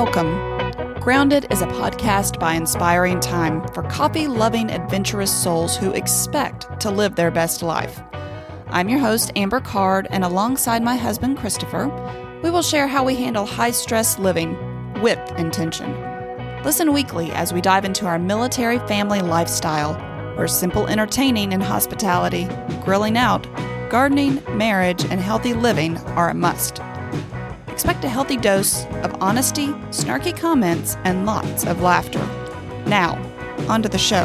Welcome. Grounded is a podcast by Inspiring Time for coffee loving, adventurous souls who expect to live their best life. I'm your host, Amber Card, and alongside my husband, Christopher, we will share how we handle high stress living with intention. Listen weekly as we dive into our military family lifestyle, where simple entertaining and hospitality, grilling out, gardening, marriage, and healthy living are a must. Expect a healthy dose of honesty, snarky comments, and lots of laughter. Now, on to the show.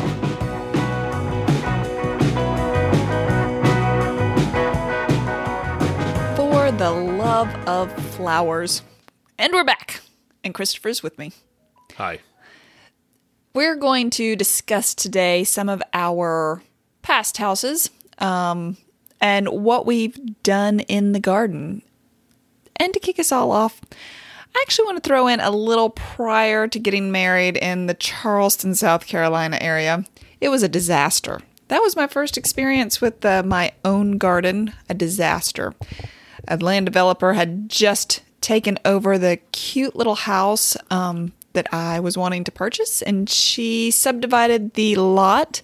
For the love of flowers. And we're back. And Christopher's with me. Hi. We're going to discuss today some of our past houses um, and what we've done in the garden and to kick us all off, I actually want to throw in a little prior to getting married in the Charleston, South Carolina area. It was a disaster. That was my first experience with uh, my own garden, a disaster. A land developer had just taken over the cute little house um, that I was wanting to purchase, and she subdivided the lot.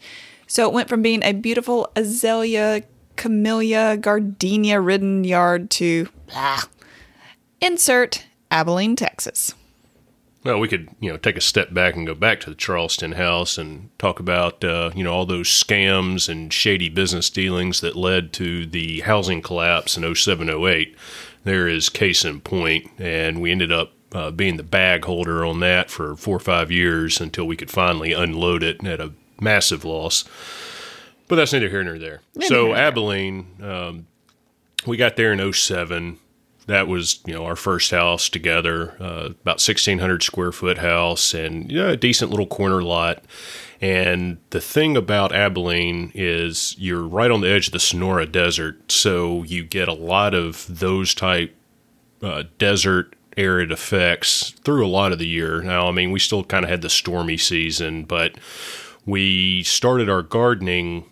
So it went from being a beautiful azalea, camellia, gardenia ridden yard to blah, Insert Abilene, Texas. Well, we could, you know, take a step back and go back to the Charleston house and talk about, uh, you know, all those scams and shady business dealings that led to the housing collapse in 0708. There is case in point, and we ended up uh, being the bag holder on that for four or five years until we could finally unload it at a massive loss. But that's neither here nor there. so Abilene, um, we got there in 07 that was you know our first house together, uh, about sixteen hundred square foot house, and a decent little corner lot. And the thing about Abilene is you're right on the edge of the Sonora Desert, so you get a lot of those type uh, desert arid effects through a lot of the year. Now, I mean, we still kind of had the stormy season, but we started our gardening,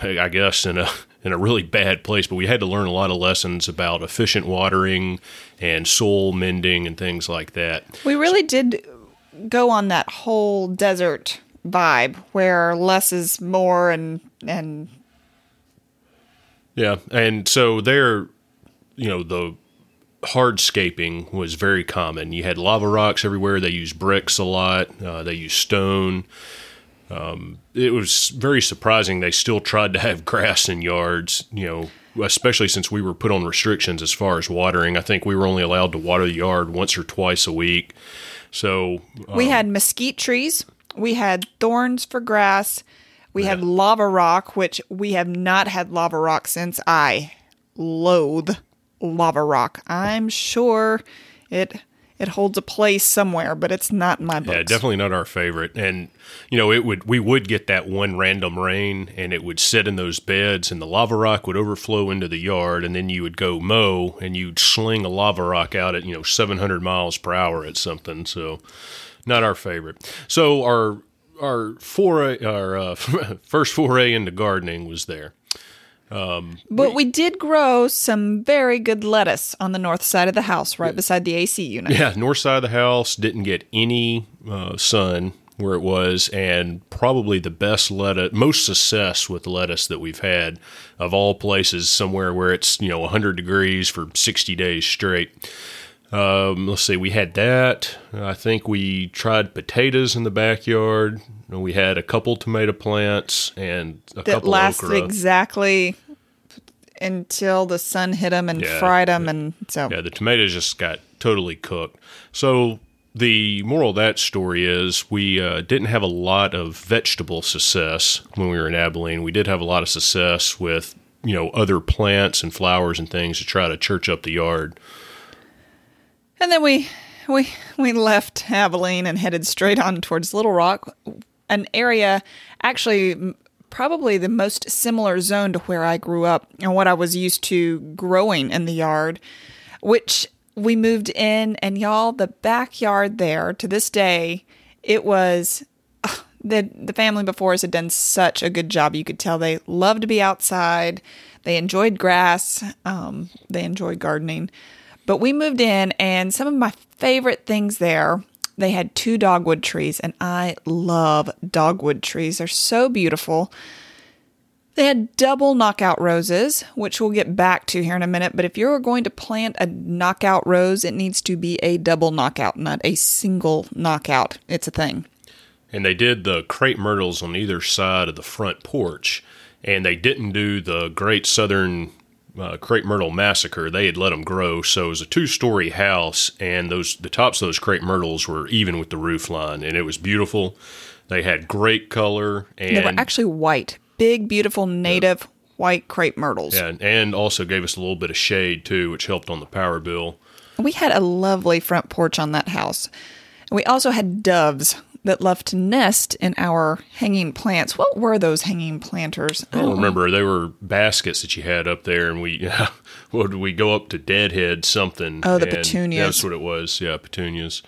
I guess, in a in a really bad place, but we had to learn a lot of lessons about efficient watering and soil mending and things like that. We really did go on that whole desert vibe where less is more and and yeah, and so there you know the hardscaping was very common. You had lava rocks everywhere. They used bricks a lot. Uh, they used stone. Um, it was very surprising they still tried to have grass in yards, you know, especially since we were put on restrictions as far as watering. I think we were only allowed to water the yard once or twice a week. So um, we had mesquite trees, we had thorns for grass, we yeah. had lava rock, which we have not had lava rock since I loathe lava rock. I'm sure it it holds a place somewhere, but it's not in my book. Yeah, definitely not our favorite. And you know, it would we would get that one random rain, and it would sit in those beds, and the lava rock would overflow into the yard, and then you would go mow, and you'd sling a lava rock out at you know 700 miles per hour at something. So, not our favorite. So our our foray, our uh, first foray into gardening was there. Um, but we, we, did grow some very good lettuce on the north side of the house, right yeah. beside the AC unit. Yeah, north side of the house didn't get any uh, sun where it was, and probably the best lettuce, most success with lettuce that we've had of all places, somewhere where it's you know 100 degrees for 60 days straight. Um, let's see, we had that. I think we tried potatoes in the backyard. We had a couple tomato plants and a that couple lasted okra. exactly until the sun hit them and yeah, fried them, and so yeah, the tomatoes just got totally cooked. So the moral of that story is we uh, didn't have a lot of vegetable success when we were in Abilene. We did have a lot of success with you know other plants and flowers and things to try to church up the yard. And then we we we left Abilene and headed straight on towards Little Rock, an area actually probably the most similar zone to where I grew up and what I was used to growing in the yard, which we moved in and y'all the backyard there to this day it was uh, the the family before us had done such a good job. You could tell they loved to be outside. They enjoyed grass. Um, they enjoyed gardening. But we moved in and some of my favorite things there They had two dogwood trees, and I love dogwood trees. They're so beautiful. They had double knockout roses, which we'll get back to here in a minute. But if you're going to plant a knockout rose, it needs to be a double knockout, not a single knockout. It's a thing. And they did the crepe myrtles on either side of the front porch, and they didn't do the Great Southern uh, crepe myrtle massacre. They had let them grow, so it was a two-story house, and those the tops of those crepe myrtles were even with the roof line, and it was beautiful. They had great color, and They were actually white, big, beautiful, native white crepe myrtles. yeah, and also gave us a little bit of shade too, which helped on the power bill. We had a lovely front porch on that house. And we also had doves that loved to nest in our hanging plants. What were those hanging planters? I don't remember. They were baskets that you had up there, and we did we go up to Deadhead something? Oh, the and petunias. That's what it was. Yeah, petunias.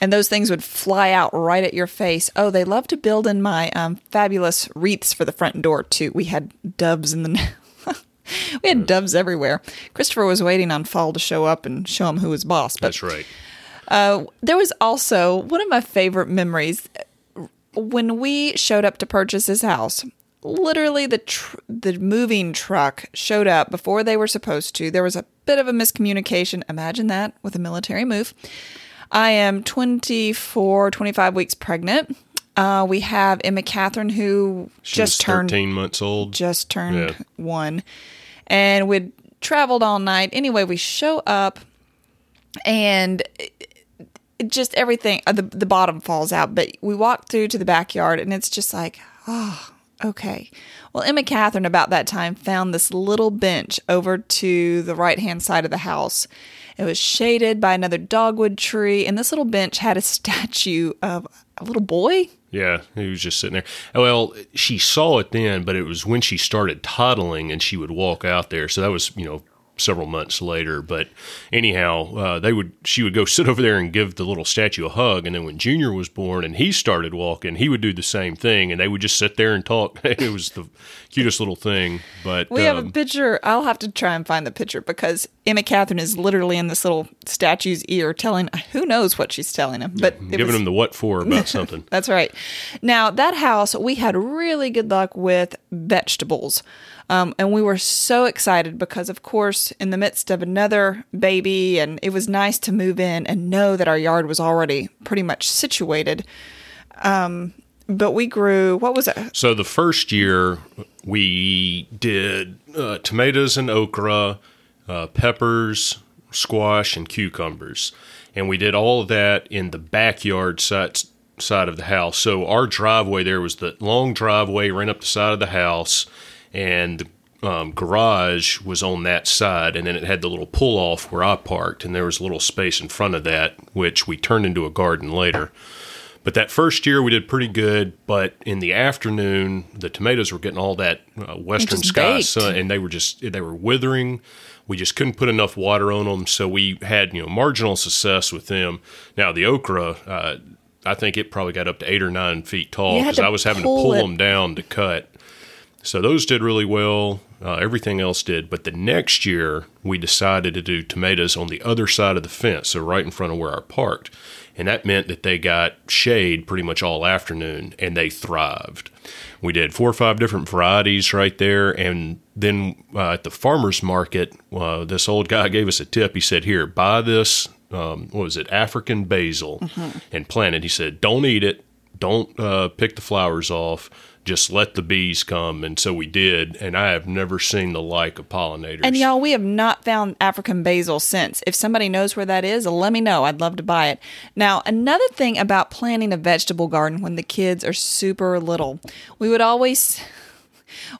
And those things would fly out right at your face. Oh, they love to build in my um, fabulous wreaths for the front door, too. We had doves in the. we had doves everywhere. Christopher was waiting on Fall to show up and show him who was boss. But That's right. Uh, there was also one of my favorite memories when we showed up to purchase this house. Literally, the tr- the moving truck showed up before they were supposed to. There was a bit of a miscommunication. Imagine that with a military move. I am 24, 25 weeks pregnant. Uh, we have Emma Catherine, who She just turned thirteen months old. just turned Yeah. one. And we'd traveled all night. Anyway, we show up and just everything, uh, the, the bottom falls out. But we walk through to the backyard and it's just like, oh, okay. Well, Emma Catherine, about that time, found this little bench over to the right hand side of the house. It was shaded by another dogwood tree, and this little bench had a statue of a little boy. Yeah, he was just sitting there. Well, she saw it then, but it was when she started toddling and she would walk out there. So that was, you know, several months later. But anyhow, uh, they would she would go sit over there and give the little statue a hug. And then when Junior was born and he started walking, he would do the same thing, and they would just sit there and talk. it was the cutest little thing. But We have a um, picture. I'll have to try and find the picture because Emma Catherine is literally in this little statue's ear telling, who knows what she's telling him. But it giving was- him the what for about something. That's right. Now, that house, we had really good luck with vegetables. Um, and we were so excited because, of course, in the midst of another baby, and it was nice to move in and know that our yard was already pretty much situated. Um, but we grew, what was it? So the first year we did uh, tomatoes and okra, uh, peppers, squash, and cucumbers, and we did all of that in the backyard side side of the house. So our driveway there was the long driveway ran up the side of the house, and the um, garage was on that side, and then it had the little pull off where I parked, and there was a little space in front of that, which we turned into a garden later. But that first year we did pretty good. But in the afternoon, the tomatoes were getting all that uh, western sky baked. sun, and they were just they were withering. We just couldn't put enough water on them, so we had you know marginal success with them. Now the okra, uh, I think it probably got up to eight or nine feet tall because I was having to pull pull it. them down to cut. So those did really well. Uh, everything else did. But the next year, we decided to do tomatoes on the other side of the fence, so right in front of where I parked. And that meant that they got shade pretty much all afternoon and they thrived. We did four or five different varieties right there. And then uh, at the farmer's market, uh, this old guy gave us a tip. He said, Here, buy this, um, what was it, African basil, and plant it. He said, Don't eat it don't uh, pick the flowers off. Just let the bees come. And so we did. And I have never seen the like of pollinators. And y'all, we have not found African basil since. If somebody knows where that is, let me know. I'd love to buy it. Now, another thing about planting a vegetable garden when the kids are super little, we would always.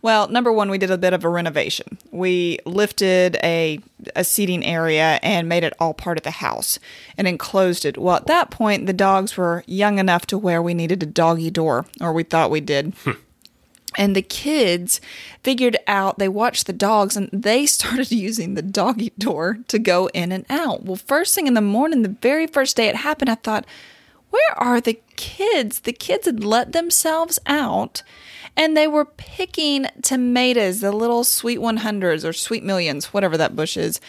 Well, number one, we did a bit of a renovation. We lifted a, a seating area and made it all part of the house and enclosed it. Well, at that point, the dogs were young enough to where we needed a doggy door, or we thought we did. Hmm. And the kids figured out, they watched the dogs and they started using the doggy door to go in and out. Well, first thing in the morning, the very first day it happened, I thought, where are the kids? The kids had let themselves out and they were picking tomatoes, the little sweet 100s or sweet millions, whatever that bush is.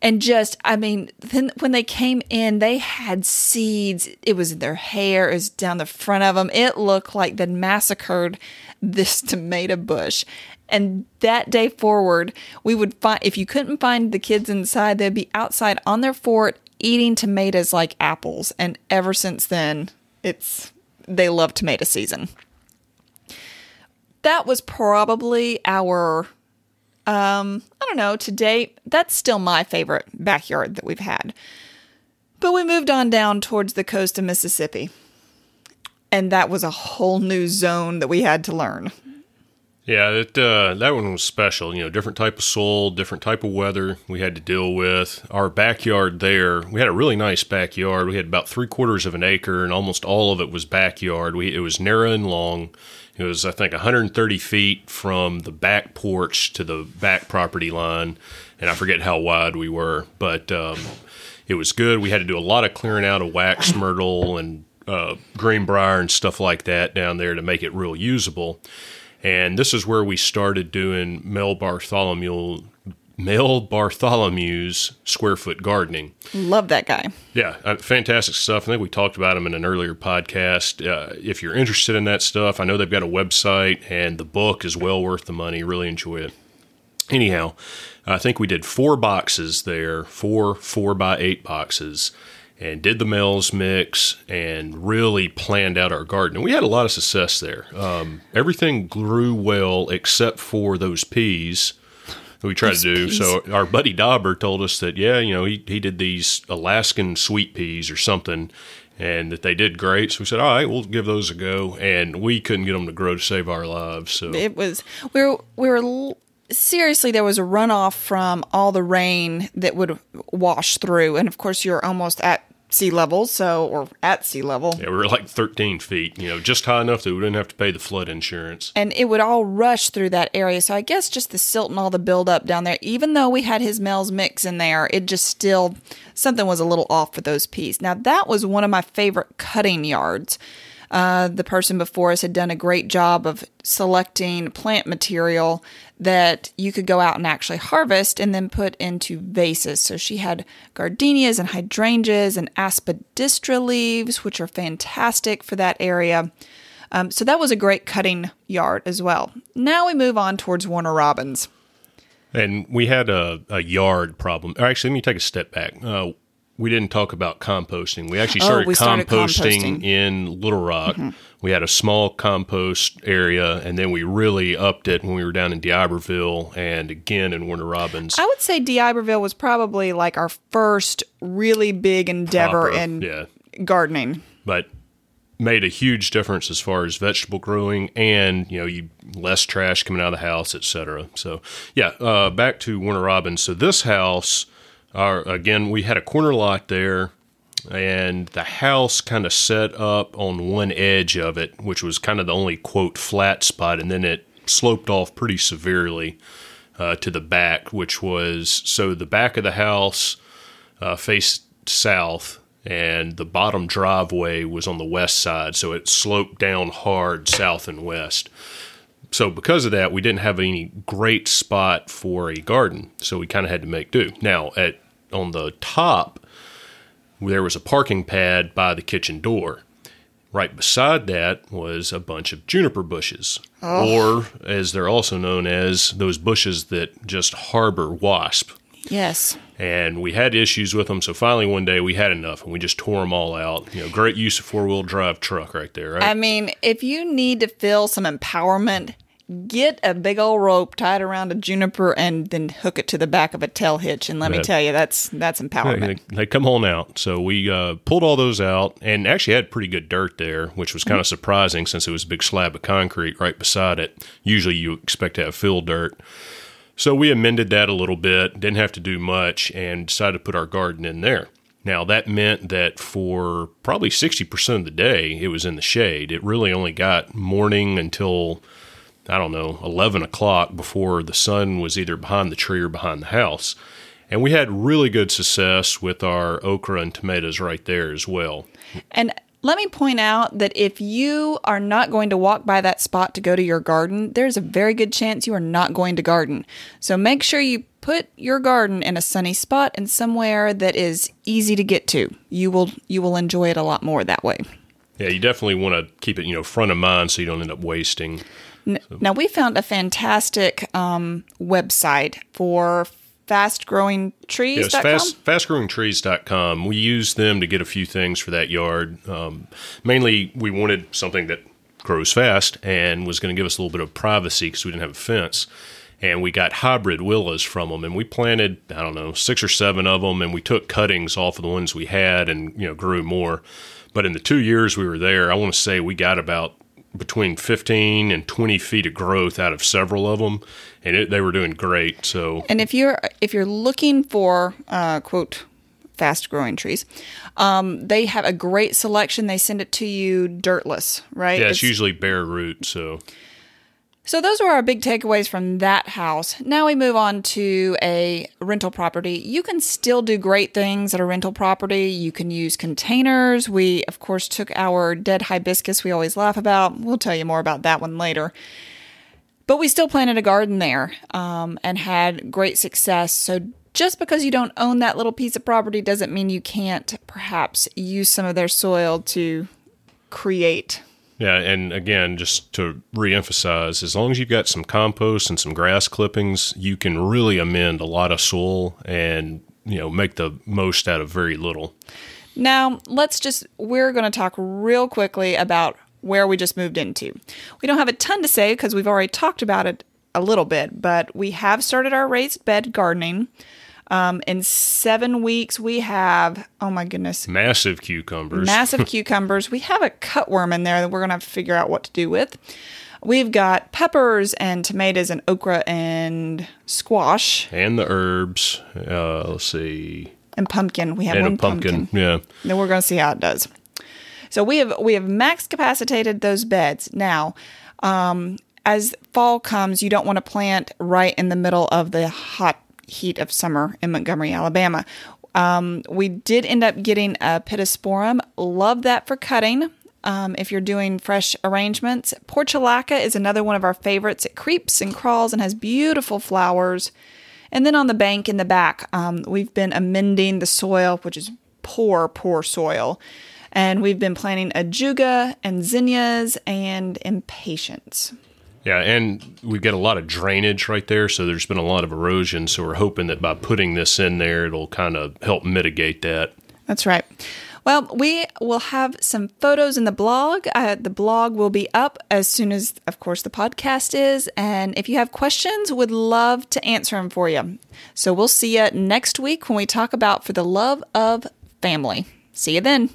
and just I mean, then when they came in, they had seeds. It was in their hair. It was down the front of them. It looked like they'd massacred this tomato bush. And that day forward, we would find if you couldn't find the kids inside, they'd be outside on their fort eating tomatoes like apples. And ever since then, it's they love tomato season. That was probably our um, I don't know, to date, that's still my favorite backyard that we've had. But we moved on down towards the coast of Mississippi. And that was a whole new zone that we had to learn. Yeah, that uh, that one was special. You know, different type of soil, different type of weather we had to deal with. Our backyard there, we had a really nice backyard. We had about three quarters of an acre, and almost all of it was backyard. We it was narrow and long. It was, I think, 130 feet from the back porch to the back property line, and I forget how wide we were, but um, it was good. We had to do a lot of clearing out of wax myrtle and uh, greenbrier and stuff like that down there to make it real usable. And this is where we started doing Mel Bartholomew Mel Bartholomew's Square Foot Gardening. Love that guy. Yeah, uh, fantastic stuff. I think we talked about him in an earlier podcast. Uh, if you're interested in that stuff, I know they've got a website, and the book is well worth the money. Really enjoy it. Anyhow, I think we did four boxes there, four four by eight boxes, and did the Mel's mix and really planned out our garden. And we had a lot of success there. Um, everything grew well except for those peas we tried to do. Peas. So our buddy Dauber told us that yeah, you know, he he did these Alaskan sweet peas or something, and that they did great. So we said, all right, we'll give those a go, and we couldn't get them to grow to save our lives. So it was we were we were seriously there was a runoff from all the rain that would wash through, and of course you're almost at sea level, so or at sea level. Yeah, we were like 13 feet, you know, just high enough that we didn't have to pay the flood insurance. And it would all rush through that area. So I guess just the silt and all the buildup down there, even though we had his Mel's mix in there, it just still something was a little off for those peas. Now that was one of my favorite cutting yards. Uh, the person before us had done a great job of selecting plant material that you could go out and actually harvest and then put into vases. So she had gardenias and hydrangeas and aspidistra leaves, which are fantastic for that area. Um, so that was a great cutting yard as well. Now we move on towards Warner Robins. And we had a, a yard problem. Actually, let me take a step back. Uh, we didn't talk about composting. We actually started, oh, we started composting, composting, in Little Rock. Mm-hmm. We had a small compost area, and then we really upped it when we were down in D'Iberville and again in Warner Robins. I would say D'Iberville was probably like our first really big endeavor Proper, in yeah. gardening. But made a huge difference as far as vegetable growing and you know you less trash coming out of the house etc so yeah uh, back to warner robins so this house our, again, we had a corner lot there, and the house kind of set up on one edge of it, which was kind of the only quote flat spot, and then it sloped off pretty severely uh, to the back, which was so the back of the house uh, faced south, and the bottom driveway was on the west side, so it sloped down hard south and west so because of that, we didn't have any great spot for a garden, so we kind of had to make do. Now, at on the top, there was a parking pad by the kitchen door. Right beside that was a bunch of juniper bushes, oh. or as they're also known as those bushes that just harbor wasp. Yes. And we had issues with them, so finally one day we had enough, and we just tore them all out. You know, great use of four wheel drive truck right there. Right? I mean, if you need to feel some empowerment, get a big old rope tied around a juniper and then hook it to the back of a tail hitch and let me tell you that's that's empowerment they, they come on out so we uh, pulled all those out and actually had pretty good dirt there which was kind of mm-hmm. surprising since it was a big slab of concrete right beside it usually you expect to have fill dirt so we amended that a little bit didn't have to do much and decided to put our garden in there now, that meant that for probably 60% of the day, it was in the shade. It really only got morning until I don't know, 11 o'clock before the sun was either behind the tree or behind the house. And we had really good success with our okra and tomatoes right there as well. And let me point out that if you are not going to walk by that spot to go to your garden, there's a very good chance you are not going to garden. So make sure you put your garden in a sunny spot and somewhere that is easy to get to. You will you will enjoy it a lot more that way. Yeah, you definitely want to keep it, you know, front of mind so you don't end up wasting. N- Now we found a fantastic um, website for fast growing trees. Yes, fast, fastgrowingtrees.com. We used them to get a few things for that yard. Um, mainly, we wanted something that grows fast and was going to give us a little bit of privacy because we didn't have a fence. And we got hybrid willows from them, and we planted I don't know six or seven of them, and we took cuttings off of the ones we had, and you know grew more. But in the two years we were there, I want to say we got about between 15 and 20 feet of growth out of several of them and it, they were doing great so And if you're if you're looking for uh, quote fast growing trees, um, they have a great selection. They send it to you dirtless, right? yeah it's, usually bare root so So those were our big takeaways from that house. Now we move on to a rental property. You can still do great things at a rental property. You can use containers. We of course took our dead hibiscus we always laugh about. We'll tell you more about that one later. But we still planted a garden there um, and had great success. So just because you don't own that little piece of property doesn't mean you can't perhaps use some of their soil to create Yeah, and again, just to reemphasize, as long as you've got some compost and some grass clippings, you can really amend a lot of soil and you know make the most out of very little. Now, let's just, we're going to talk real quickly about where we just moved into. We don't have a ton to say because we've already talked about it a little bit, but we have started our raised bed gardening. Um, in seven weeks, we have, oh my goodness, Massive cucumbers. massive cucumbers. We have a cutworm in there that we're going to have to figure out what to do with. We've got peppers and tomatoes and okra and squash and the herbs. Uh, let's see, and pumpkin. We have and one a pumpkin. pumpkin. Yeah, Then we're going to see how it does. So we have we have max capacitated those beds. Now, um, as fall comes, you don't want to plant right in the middle of the hot heat of summer in Montgomery, Alabama. Um, we did end up getting a pittosporum. Love that for cutting. Um, if you're doing fresh arrangements, portulaca is another one of our favorites. It creeps and crawls and has beautiful flowers. And then on the bank in the back, um, we've been amending the soil, which is poor, poor soil. And we've been planting ajuga and zinnias and impatiens. Yeah, and we've got a lot of drainage right there, so there's been a lot of erosion. So we're hoping that by putting this in there, it'll kind of help mitigate that. That's right. Well, we will have some photos in the blog. Uh, the blog will be up as soon as, of course, the podcast is. And if you have questions, would love to answer them for you. So we'll see you next week when we talk about For the Love of Family. See you then.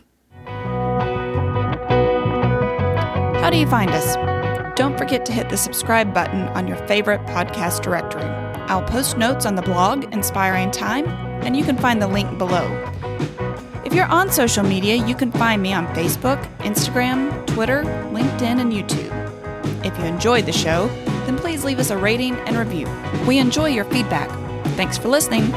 How do you find us? Don't forget to hit the subscribe button on your favorite podcast directory. I'll post notes on the blog Inspiring Time, and you can find the link below. If you're on social media, you can find me on Facebook, Instagram, Twitter, LinkedIn, and YouTube. If you enjoyed the show, then please leave us a rating and review. We enjoy your feedback. Thanks for listening.